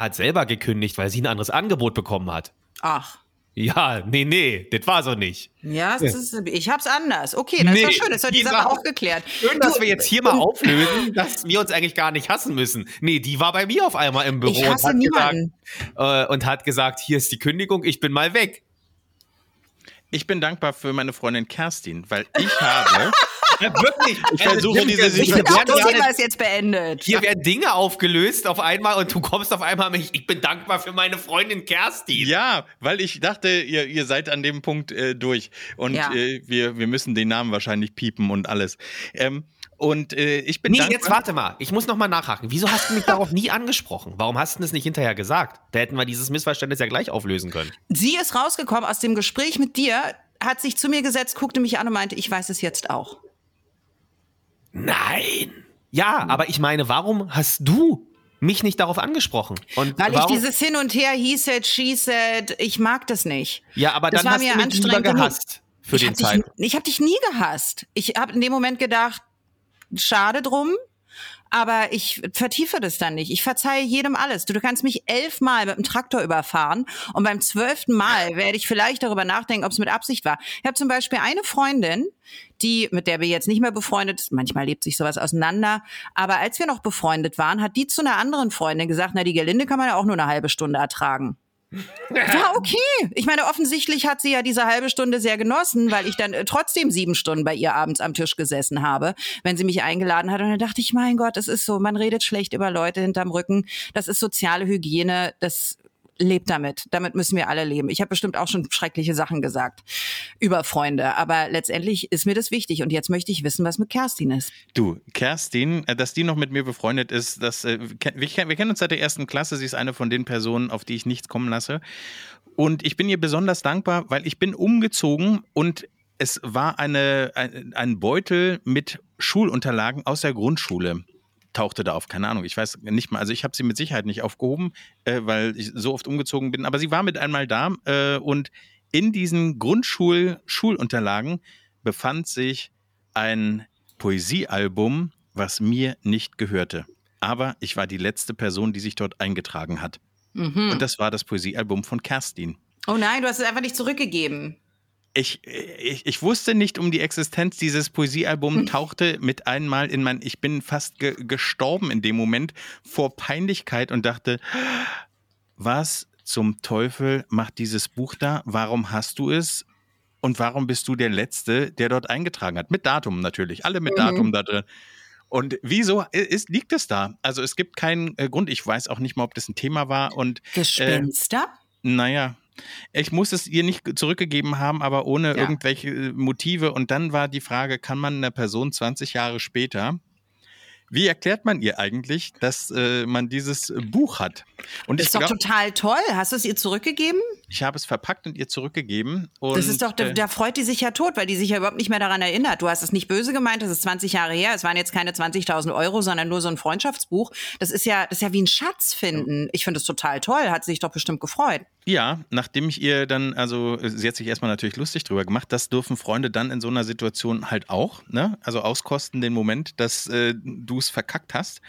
Hat selber gekündigt, weil sie ein anderes Angebot bekommen hat. Ach. Ja, nee, nee, das war so nicht. Ja, ist, ich hab's anders. Okay, das nee, ist doch schön, das hat die Sache aufgeklärt. Schön, dass du, wir jetzt hier mal auflösen, dass wir uns eigentlich gar nicht hassen müssen. Nee, die war bei mir auf einmal im Büro ich hasse und, hat niemanden. gesagt, äh, und hat gesagt, hier ist die Kündigung, ich bin mal weg. Ich bin dankbar für meine Freundin Kerstin, weil ich habe. Ja, wirklich. Ich versuche diese Ich Situation- finde auch, das Thema ist jetzt beendet. Hier werden Dinge aufgelöst auf einmal und du kommst auf einmal mit, ich bin dankbar für meine Freundin Kerstin. Ja, weil ich dachte, ihr, ihr seid an dem Punkt äh, durch. Und Ja. äh, wir, wir müssen den Namen wahrscheinlich piepen und alles. Ähm, und äh, ich bin Nee, dankbar. jetzt warte mal. Ich muss noch mal nachhaken. Wieso hast du mich darauf nie angesprochen? Warum hast du das nicht hinterher gesagt? Da hätten wir dieses Missverständnis ja gleich auflösen können. Sie ist rausgekommen aus dem Gespräch mit dir, hat sich zu mir gesetzt, guckte mich an und meinte, ich weiß es jetzt auch. Nein. Ja, aber ich meine, warum hast du mich nicht darauf angesprochen? Und Weil warum, ich dieses Hin und Her, he said, she said, ich mag das nicht. Ja, aber das dann war hast mir du mich lieber anstrengend genug. gehasst für ich den hab dich, ich habe dich nie gehasst. Ich habe in dem Moment gedacht, schade drum, aber ich vertiefe das dann nicht. Ich verzeihe jedem alles. Du, du kannst mich elfmal mit dem Traktor überfahren und beim zwölften Mal werde ich vielleicht darüber nachdenken, ob es mit Absicht war. Ich habe zum Beispiel eine Freundin, die, mit der wir jetzt nicht mehr befreundet sind, manchmal lebt sich sowas auseinander, aber als wir noch befreundet waren, hat die zu einer anderen Freundin gesagt, na, die Gelinde kann man ja auch nur eine halbe Stunde ertragen. War okay. Ich meine, offensichtlich hat sie ja diese halbe Stunde sehr genossen, weil ich dann äh, trotzdem sieben Stunden bei ihr abends am Tisch gesessen habe, wenn sie mich eingeladen hat. Und dann dachte ich, mein Gott, es ist so, man redet schlecht über Leute hinterm Rücken. Das ist soziale Hygiene. Das lebt damit. Damit müssen wir alle leben. Ich habe bestimmt auch schon schreckliche Sachen gesagt über Freunde, aber letztendlich ist mir das wichtig. Und jetzt möchte ich wissen, was mit Kerstin ist. Du, Kerstin, äh, dass die noch mit mir befreundet ist, das, äh, wir, ken- wir kennen uns seit der ersten Klasse. Sie ist eine von den Personen, auf die ich nichts kommen lasse. Und ich bin ihr besonders dankbar, weil ich bin umgezogen und es war eine, ein, ein Beutel mit Schulunterlagen aus der Grundschule tauchte da auf, keine Ahnung, ich weiß nicht mal, also ich habe sie mit Sicherheit nicht aufgehoben, äh, weil ich so oft umgezogen bin, aber sie war mit einmal da äh, und in diesen Grundschul-Schulunterlagen befand sich ein Poesiealbum, was mir nicht gehörte. Aber ich war die letzte Person, die sich dort eingetragen hat. Mhm. Und das war das Poesiealbum von Kerstin. Oh nein, du hast es einfach nicht zurückgegeben. Ich, ich, ich wusste nicht um die Existenz dieses Poesiealbums, tauchte mit einmal in mein, ich bin fast ge gestorben in dem Moment vor Peinlichkeit und dachte, was zum Teufel macht dieses Buch da? Warum hast du es? Und warum bist du der Letzte, der dort eingetragen hat? Mit Datum natürlich, alle mit Mhm. Datum da drin. Und wieso ist, liegt es da? Also es gibt keinen äh, Grund. Ich weiß auch nicht mal, ob das ein Thema war. Und Gespenster? naja, ich muss es ihr nicht zurückgegeben haben, aber ohne Ja. irgendwelche äh, Motive. Und dann war die Frage, kann man einer Person 20 Jahre später, wie erklärt man ihr eigentlich, dass äh, man dieses Buch hat? Und Das ist doch total toll. Hast du es ihr zurückgegeben? Ich habe es verpackt und ihr zurückgegeben. Und, das ist doch, da, äh, da freut die sich ja tot, weil die sich ja überhaupt nicht mehr daran erinnert. Du hast es nicht böse gemeint, das ist 20 Jahre her. Es waren jetzt keine 20.000 Euro, sondern nur so ein Freundschaftsbuch. Das ist ja, das ist ja wie ein Schatz finden. Ich finde es total toll. Hat sich doch bestimmt gefreut. Ja, nachdem ich ihr dann, also sie hat sich erstmal natürlich lustig drüber gemacht, das dürfen Freunde dann in so einer Situation halt auch, ne? Also auskosten den Moment, dass äh, du es verkackt hast.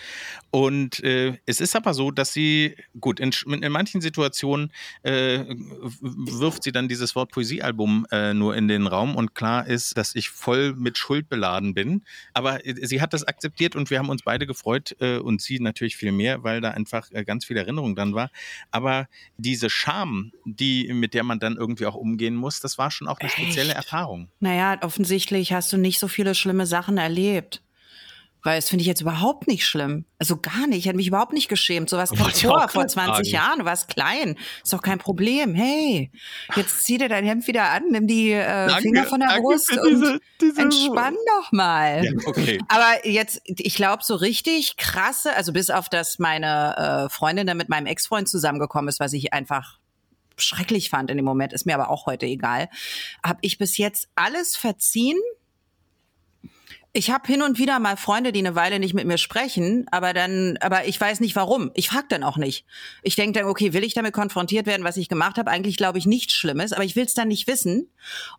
Und äh, es ist aber so, dass sie, gut, in, in manchen Situationen äh, wirft sie dann dieses Wort Poesiealbum äh, nur in den Raum und klar ist, dass ich voll mit Schuld beladen bin. Aber äh, sie hat das akzeptiert und wir haben uns beide gefreut äh, und sie natürlich viel mehr, weil da einfach äh, ganz viel Erinnerung dann war. Aber diese Scham, die, mit der man dann irgendwie auch umgehen muss, das war schon auch eine spezielle Echt? Erfahrung. Naja, offensichtlich hast du nicht so viele schlimme Sachen erlebt. Weil das finde ich jetzt überhaupt nicht schlimm. Also gar nicht. Ich hätte mich überhaupt nicht geschämt. Sowas kommt vor, vor grad 20 fragen. Jahren. Du warst klein. Ist doch kein Problem. Hey, jetzt zieh dir dein Hemd wieder an, nimm die äh, Danke, Finger von der Brust und diese- diese- entspann doch mal. Ja, okay. Aber jetzt, ich glaube, so richtig krasse, also bis auf das meine äh, Freundin dann mit meinem Ex-Freund zusammengekommen ist, was ich einfach schrecklich fand in dem Moment, ist mir aber auch heute egal, habe ich bis jetzt alles verziehen. Ich habe hin und wieder mal Freunde, die eine Weile nicht mit mir sprechen, aber dann, aber ich weiß nicht warum. Ich frage dann auch nicht. Ich denke dann, okay, will ich damit konfrontiert werden, was ich gemacht habe? Eigentlich glaube ich nichts Schlimmes, aber ich will es dann nicht wissen.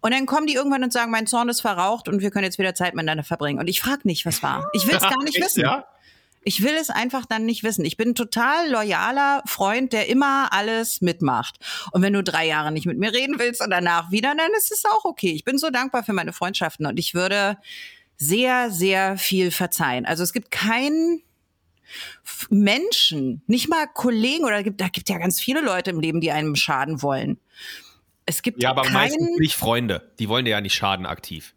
Und dann kommen die irgendwann und sagen, mein Zorn ist verraucht und wir können jetzt wieder Zeit miteinander verbringen. Und ich frage nicht, was war. Ich will es gar nicht Echt, wissen. Ja? Ich will es einfach dann nicht wissen. Ich bin ein total loyaler Freund, der immer alles mitmacht. Und wenn du drei Jahre nicht mit mir reden willst und danach wieder, dann ist es auch okay. Ich bin so dankbar für meine Freundschaften und ich würde sehr, sehr viel verzeihen. Also es gibt keinen Menschen, nicht mal Kollegen oder gibt, da gibt ja ganz viele Leute im Leben, die einem schaden wollen. es gibt Ja, aber keinen, meistens nicht Freunde. Die wollen dir ja nicht schaden aktiv.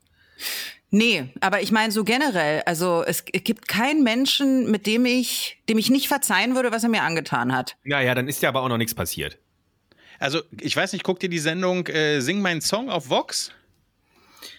Nee, aber ich meine so generell, also es gibt keinen Menschen, mit dem ich, dem ich nicht verzeihen würde, was er mir angetan hat. Ja, ja, dann ist ja aber auch noch nichts passiert. Also, ich weiß nicht, guckt ihr die Sendung äh, Sing meinen Song auf Vox?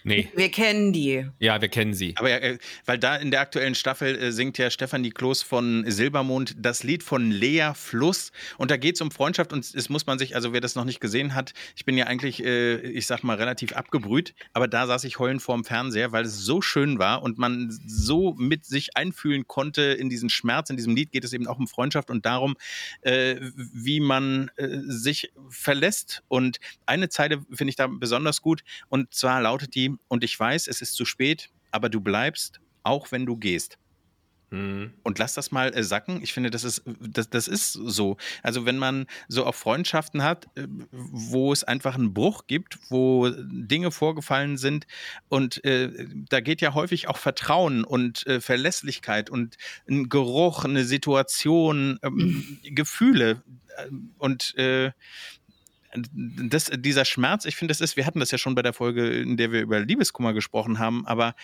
Nee. Wir kennen die. Ja, wir kennen sie. Aber ja, äh, weil da in der aktuellen Staffel äh, singt ja Stefanie Kloß von Silbermond das Lied von Lea Fluss. Und da geht es um Freundschaft und es muss man sich, also wer das noch nicht gesehen hat, ich bin ja eigentlich, äh, ich sag mal, relativ abgebrüht, aber da saß ich heulend vorm Fernseher, weil es so schön war und man so mit sich einfühlen konnte in diesen Schmerz. In diesem Lied geht es eben auch um Freundschaft und darum, wie man sich verlässt. Und eine Zeile finde ich da besonders gut und zwar lautet die, und ich weiß, es ist zu spät, aber du bleibst, auch wenn du gehst. Hm. Und lass das mal äh, sacken. Ich finde, das ist, das, das ist so. Also, wenn man so auch Freundschaften hat, äh, wo es einfach einen Bruch gibt, wo Dinge vorgefallen sind und äh, da geht ja häufig auch Vertrauen und äh, Verlässlichkeit und ein Geruch, eine Situation, ähm, Gefühle äh, und äh, das, dieser Schmerz, ich finde, das ist, wir hatten das ja schon bei der Folge, in der wir über Liebeskummer gesprochen haben, aber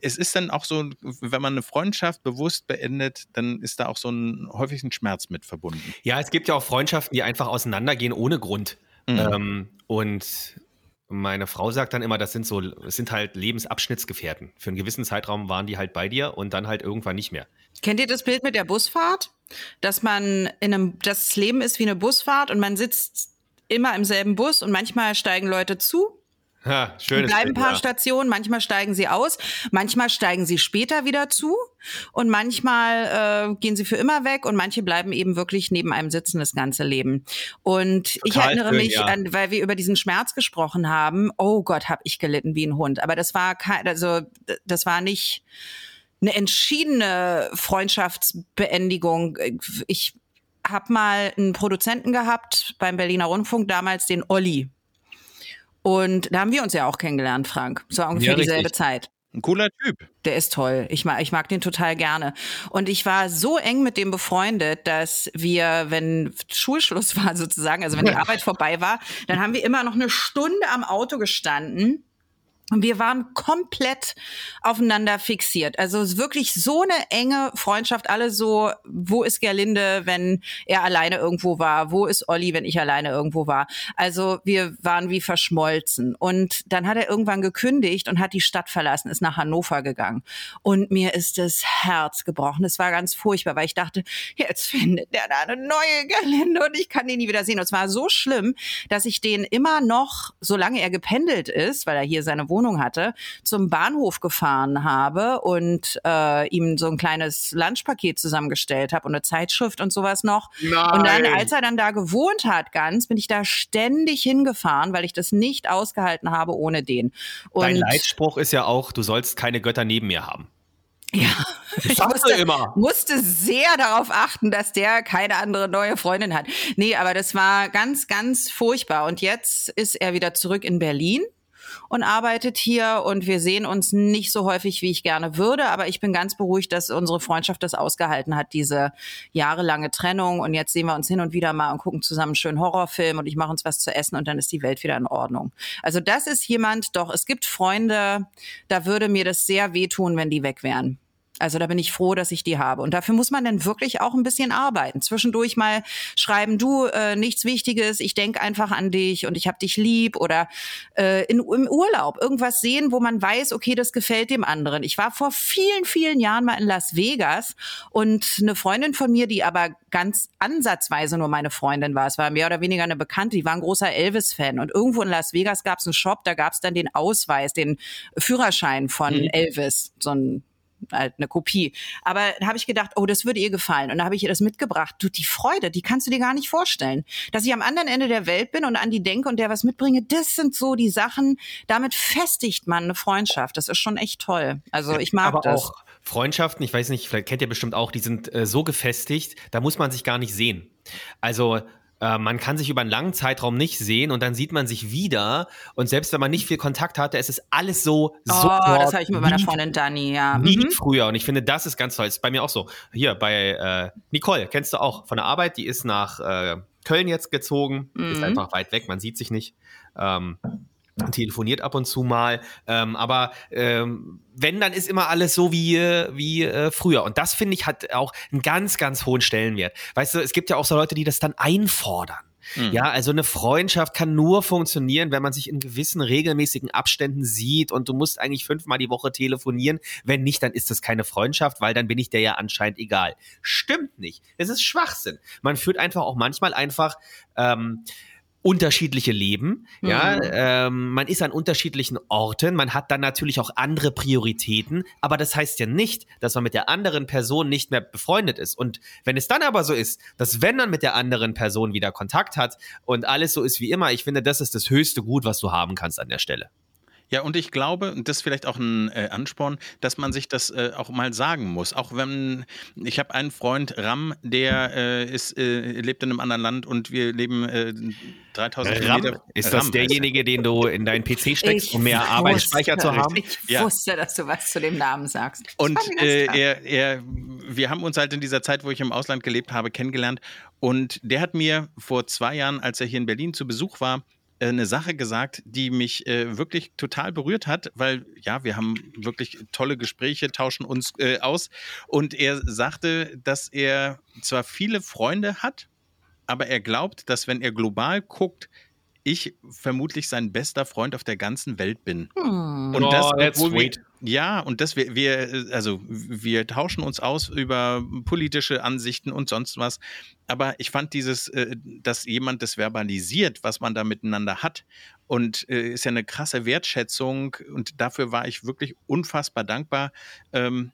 es ist dann auch so, wenn man eine Freundschaft bewusst beendet, dann ist da auch so ein häufig ein Schmerz mit verbunden. Ja, es gibt ja auch Freundschaften, die einfach auseinandergehen ohne Grund. Mhm. Ähm, und meine Frau sagt dann immer, das sind so, es sind halt Lebensabschnittsgefährten. Für einen gewissen Zeitraum waren die halt bei dir und dann halt irgendwann nicht mehr. Kennt ihr das Bild mit der Busfahrt? Dass man in einem, das Leben ist wie eine Busfahrt und man sitzt immer im selben Bus und manchmal steigen Leute zu, Ha, schönes bleiben ein Bild, paar ja. Stationen, manchmal steigen sie aus, manchmal steigen sie später wieder zu und manchmal äh, gehen sie für immer weg und manche bleiben eben wirklich neben einem sitzen das ganze Leben. Und ich Total erinnere schön, mich ja. an, weil wir über diesen Schmerz gesprochen haben. Oh Gott, habe ich gelitten wie ein Hund. Aber das war kein, also das war nicht eine entschiedene Freundschaftsbeendigung. Ich habe mal einen Produzenten gehabt beim Berliner Rundfunk damals, den Olli. Und da haben wir uns ja auch kennengelernt, Frank. War ungefähr Ja, dieselbe Zeit. Ein cooler Typ. Der ist toll. Ich mag, ich mag den total gerne. Und ich war so eng mit dem befreundet, dass wir, wenn Schulschluss war sozusagen, also wenn die Arbeit vorbei war, dann haben wir immer noch eine Stunde am Auto gestanden. Und wir waren komplett aufeinander fixiert. Also wirklich so eine enge Freundschaft. Alle so, wo ist Gerlinde, wenn er alleine irgendwo war? Wo ist Olli, wenn ich alleine irgendwo war? Also wir waren wie verschmolzen. Und dann hat er irgendwann gekündigt und hat die Stadt verlassen, ist nach Hannover gegangen. Und mir ist das Herz gebrochen. Es war ganz furchtbar, weil ich dachte, jetzt findet der da eine neue Gerlinde und ich kann den nie wieder sehen. Und es war so schlimm, dass ich den immer noch, solange er gependelt ist, weil er hier seine Wohnung hatte, zum Bahnhof gefahren habe und äh, ihm so ein kleines Lunchpaket zusammengestellt habe und eine Zeitschrift und sowas noch. Nein. Und dann, als er dann da gewohnt hat, ganz, bin ich da ständig hingefahren, weil ich das nicht ausgehalten habe ohne den. Und Dein Leitspruch ist ja auch, du sollst keine Götter neben mir haben. ja, ich musste, immer. musste sehr darauf achten, dass der keine andere neue Freundin hat. Nee, aber das war ganz, ganz furchtbar. Und jetzt ist er wieder zurück in Berlin und arbeitet hier und wir sehen uns nicht so häufig, wie ich gerne würde, aber ich bin ganz beruhigt, dass unsere Freundschaft das ausgehalten hat, diese jahrelange Trennung und jetzt sehen wir uns hin und wieder mal und gucken zusammen einen schönen Horrorfilm und ich mache uns was zu essen und dann ist die Welt wieder in Ordnung. Also das ist jemand, doch, es gibt Freunde, da würde mir das sehr wehtun, wenn die weg wären. Also da bin ich froh, dass ich die habe. Und dafür muss man dann wirklich auch ein bisschen arbeiten. Zwischendurch mal schreiben, du, äh, nichts Wichtiges, ich denk einfach an dich und ich hab dich lieb oder äh, in, im Urlaub irgendwas sehen, wo man weiß, okay, das gefällt dem anderen. Ich war vor vielen, vielen Jahren mal in Las Vegas und eine Freundin von mir, die aber ganz ansatzweise nur meine Freundin war, es war mehr oder weniger eine Bekannte, die war ein großer Elvis-Fan und irgendwo in Las Vegas gab es einen Shop, da gab es dann den Ausweis, den Führerschein von Elvis, so ein halt eine Kopie. Aber da habe ich gedacht, oh, das würde ihr gefallen. Und da habe ich ihr das mitgebracht. Du, die Freude, die kannst du dir gar nicht vorstellen. Dass ich am anderen Ende der Welt bin und an die denke und der was mitbringe, das sind so die Sachen, damit festigt man eine Freundschaft. Das ist schon echt toll. Also ich mag Aber das. auch Freundschaften, ich weiß nicht, vielleicht kennt ihr bestimmt auch, die sind äh, so gefestigt, da muss man sich gar nicht sehen. Also äh, man kann sich über einen langen Zeitraum nicht sehen und dann sieht man sich wieder und selbst wenn man nicht viel Kontakt hatte, es ist alles so Oh, sofort das habe ich mit meiner Freundin Dani, ja. Wie Mhm. früher. Und ich finde, das ist ganz toll. Ist bei mir auch so. Hier bei äh, Nicole, kennst du auch von der Arbeit, die ist nach äh, Köln jetzt gezogen, ist Mhm. einfach weit weg, man sieht sich nicht. Ähm, telefoniert ab und zu mal, ähm, aber ähm, wenn, dann ist immer alles so wie, wie äh, früher. Und das, finde ich, hat auch einen ganz, ganz hohen Stellenwert. Weißt du, es gibt ja auch so Leute, die das dann einfordern. Mhm. Ja, also eine Freundschaft kann nur funktionieren, wenn man sich in gewissen regelmäßigen Abständen sieht und du musst eigentlich fünfmal die Woche telefonieren. Wenn nicht, dann ist das keine Freundschaft, weil dann bin ich dir ja anscheinend egal. Stimmt nicht. Es ist Schwachsinn. Man führt einfach auch manchmal einfach ähm, unterschiedliche Leben. Ja, Mhm. ähm, man ist an unterschiedlichen Orten, man hat dann natürlich auch andere Prioritäten, aber das heißt ja nicht, dass man mit der anderen Person nicht mehr befreundet ist. Und wenn es dann aber so ist, dass wenn man mit der anderen Person wieder Kontakt hat und alles so ist wie immer, ich finde, das ist das höchste Gut, was du haben kannst an der Stelle. Ja, und ich glaube, und das ist vielleicht auch ein äh, Ansporn, dass man sich das äh, auch mal sagen muss. Auch wenn, ich habe einen Freund, Ram, der äh, ist, äh, lebt in einem anderen Land und wir leben äh, 3000 Kilometer. ist Ram das heißt derjenige, den du in deinen PC steckst, Ich um mehr Arbeitsspeicher zu wusste, haben? Ich Ja. wusste, dass du was zu dem Namen sagst. Das Und äh, er, er, wir haben uns halt in dieser Zeit, wo ich im Ausland gelebt habe, kennengelernt. Und der hat mir vor zwei Jahren, als er hier in Berlin zu Besuch war, äh, eine Sache gesagt, die mich äh, wirklich total berührt hat, weil ja, wir haben wirklich tolle Gespräche, tauschen uns äh, aus. Und er sagte, dass er zwar viele Freunde hat, aber er glaubt, dass wenn er global guckt, ich vermutlich sein bester Freund auf der ganzen Welt bin. Hm. Und Oh, das, that's obwohl wir, sweet. Ja, und das wir, wir, also wir tauschen uns aus über politische Ansichten und sonst was. Aber ich fand dieses, äh, dass jemand das verbalisiert, was man da miteinander hat, und äh, ist ja eine krasse Wertschätzung. Und dafür war ich wirklich unfassbar dankbar. Ähm,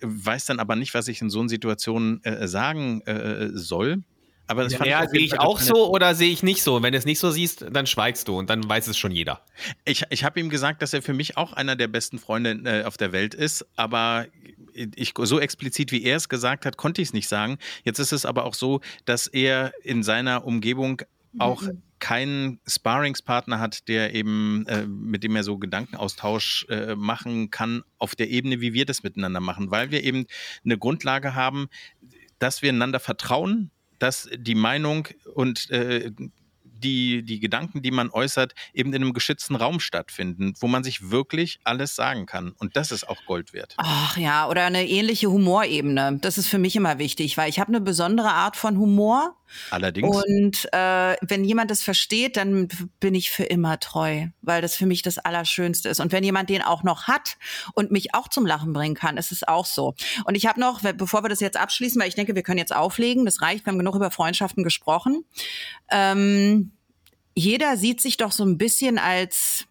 weiß dann aber nicht, was ich in so einer Situation äh, sagen äh, soll. Aber das fand Ja, auf sehe ich Fall auch so oder sehe ich nicht so? Wenn du es nicht so siehst, dann schweigst du und dann weiß es schon jeder. Ich, ich habe ihm gesagt, dass er für mich auch einer der besten Freunde äh, auf der Welt ist, aber ich, so explizit, wie er es gesagt hat, konnte ich es nicht sagen. Jetzt ist es aber auch so, dass er in seiner Umgebung auch keinen Sparringspartner hat, der eben, äh, mit dem er so Gedankenaustausch äh, machen kann auf der Ebene, wie wir das miteinander machen, weil wir eben eine Grundlage haben, dass wir einander vertrauen, dass die Meinung und äh, die, die Gedanken, die man äußert, eben in einem geschützten Raum stattfinden, wo man sich wirklich alles sagen kann. Und das ist auch Gold wert. Ach ja, oder eine ähnliche Humorebene. Das ist für mich immer wichtig, weil ich habe eine besondere Art von Humor. Allerdings. Und äh, wenn jemand das versteht, dann bin ich für immer treu, weil das für mich das Allerschönste ist. Und wenn jemand den auch noch hat und mich auch zum Lachen bringen kann, ist es auch so. Und ich habe noch, bevor wir das jetzt abschließen, weil ich denke, wir können jetzt auflegen, das reicht, wir haben genug über Freundschaften gesprochen. Ähm, jeder sieht sich doch so ein bisschen als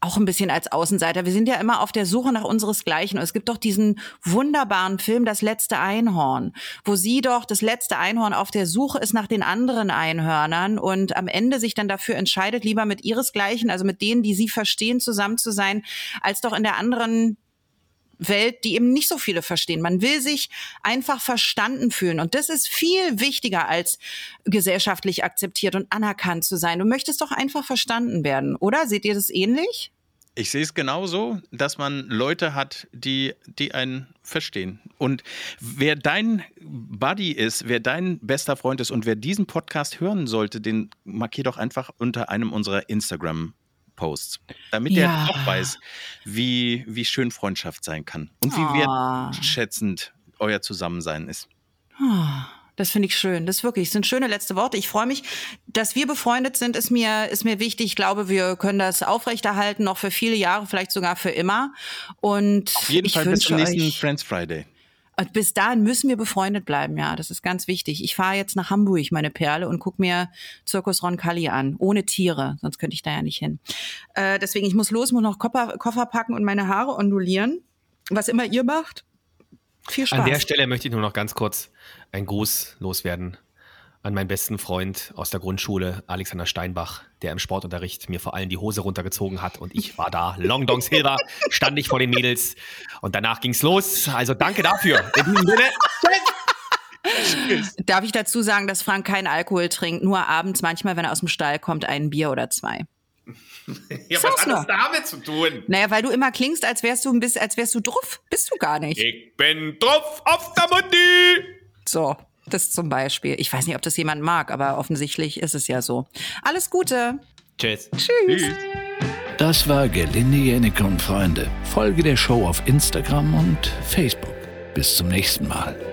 auch ein bisschen als Außenseiter. Wir sind ja immer auf der Suche nach unseresgleichen. Und es gibt doch diesen wunderbaren Film Das letzte Einhorn, wo sie doch das letzte Einhorn auf der Suche ist nach den anderen Einhörnern und am Ende sich dann dafür entscheidet, lieber mit ihresgleichen, also mit denen, die sie verstehen, zusammen zu sein, als doch in der anderen Welt, die eben nicht so viele verstehen. Man will sich einfach verstanden fühlen. Und das ist viel wichtiger als gesellschaftlich akzeptiert und anerkannt zu sein. Du möchtest doch einfach verstanden werden, oder? Seht ihr das ähnlich? Ich sehe es genauso, dass man Leute hat, die, die einen verstehen. Und wer dein Buddy ist, wer dein bester Freund ist und wer diesen Podcast hören sollte, den markier doch einfach unter einem unserer Instagram Posts, damit Ja. er auch weiß, wie, wie schön Freundschaft sein kann und wie Ah. wertschätzend euer Zusammensein ist. Ah, Das finde ich schön. Das wirklich, das sind schöne letzte Worte. Ich freue mich, dass wir befreundet sind, ist mir, ist mir wichtig. Ich glaube, wir können das aufrechterhalten, noch für viele Jahre, vielleicht sogar für immer. Und Auf jeden Fall bis zum nächsten Friends Friday. Und bis dahin müssen wir befreundet bleiben, ja. Das ist ganz wichtig. Ich fahre jetzt nach Hamburg, meine Perle, und guck mir Zirkus Roncalli an. Ohne Tiere, sonst könnte ich da ja nicht hin. Äh, deswegen, ich muss los, muss noch Koffer, Koffer packen und meine Haare ondulieren. Was immer ihr macht. Viel Spaß. An der Stelle möchte ich nur noch ganz kurz einen Gruß loswerden an meinen besten Freund aus der Grundschule, Alexander Steinbach, der im Sportunterricht mir vor allem die Hose runtergezogen hat und ich war da. Long Dong Silver stand ich vor den Mädels und danach ging's los. Also danke dafür. In diesem Sinne, Darf ich dazu sagen, dass Frank keinen Alkohol trinkt, nur abends manchmal, wenn er aus dem Stall kommt, ein Bier oder zwei. ja, Sag's nur. damit zu tun? Naja, weil du immer klingst, als wärst du ein bisschen, als wärst du drauf. Bist du gar nicht. Ich bin drauf auf der Mutti. So. Das zum Beispiel. Ich weiß nicht, ob das jemand mag, aber offensichtlich ist es ja so. Alles Gute. Tschüss. Tschüss. Das war Gelinde Jenike und Freunde. Folge der Show auf Instagram und Facebook. Bis zum nächsten Mal.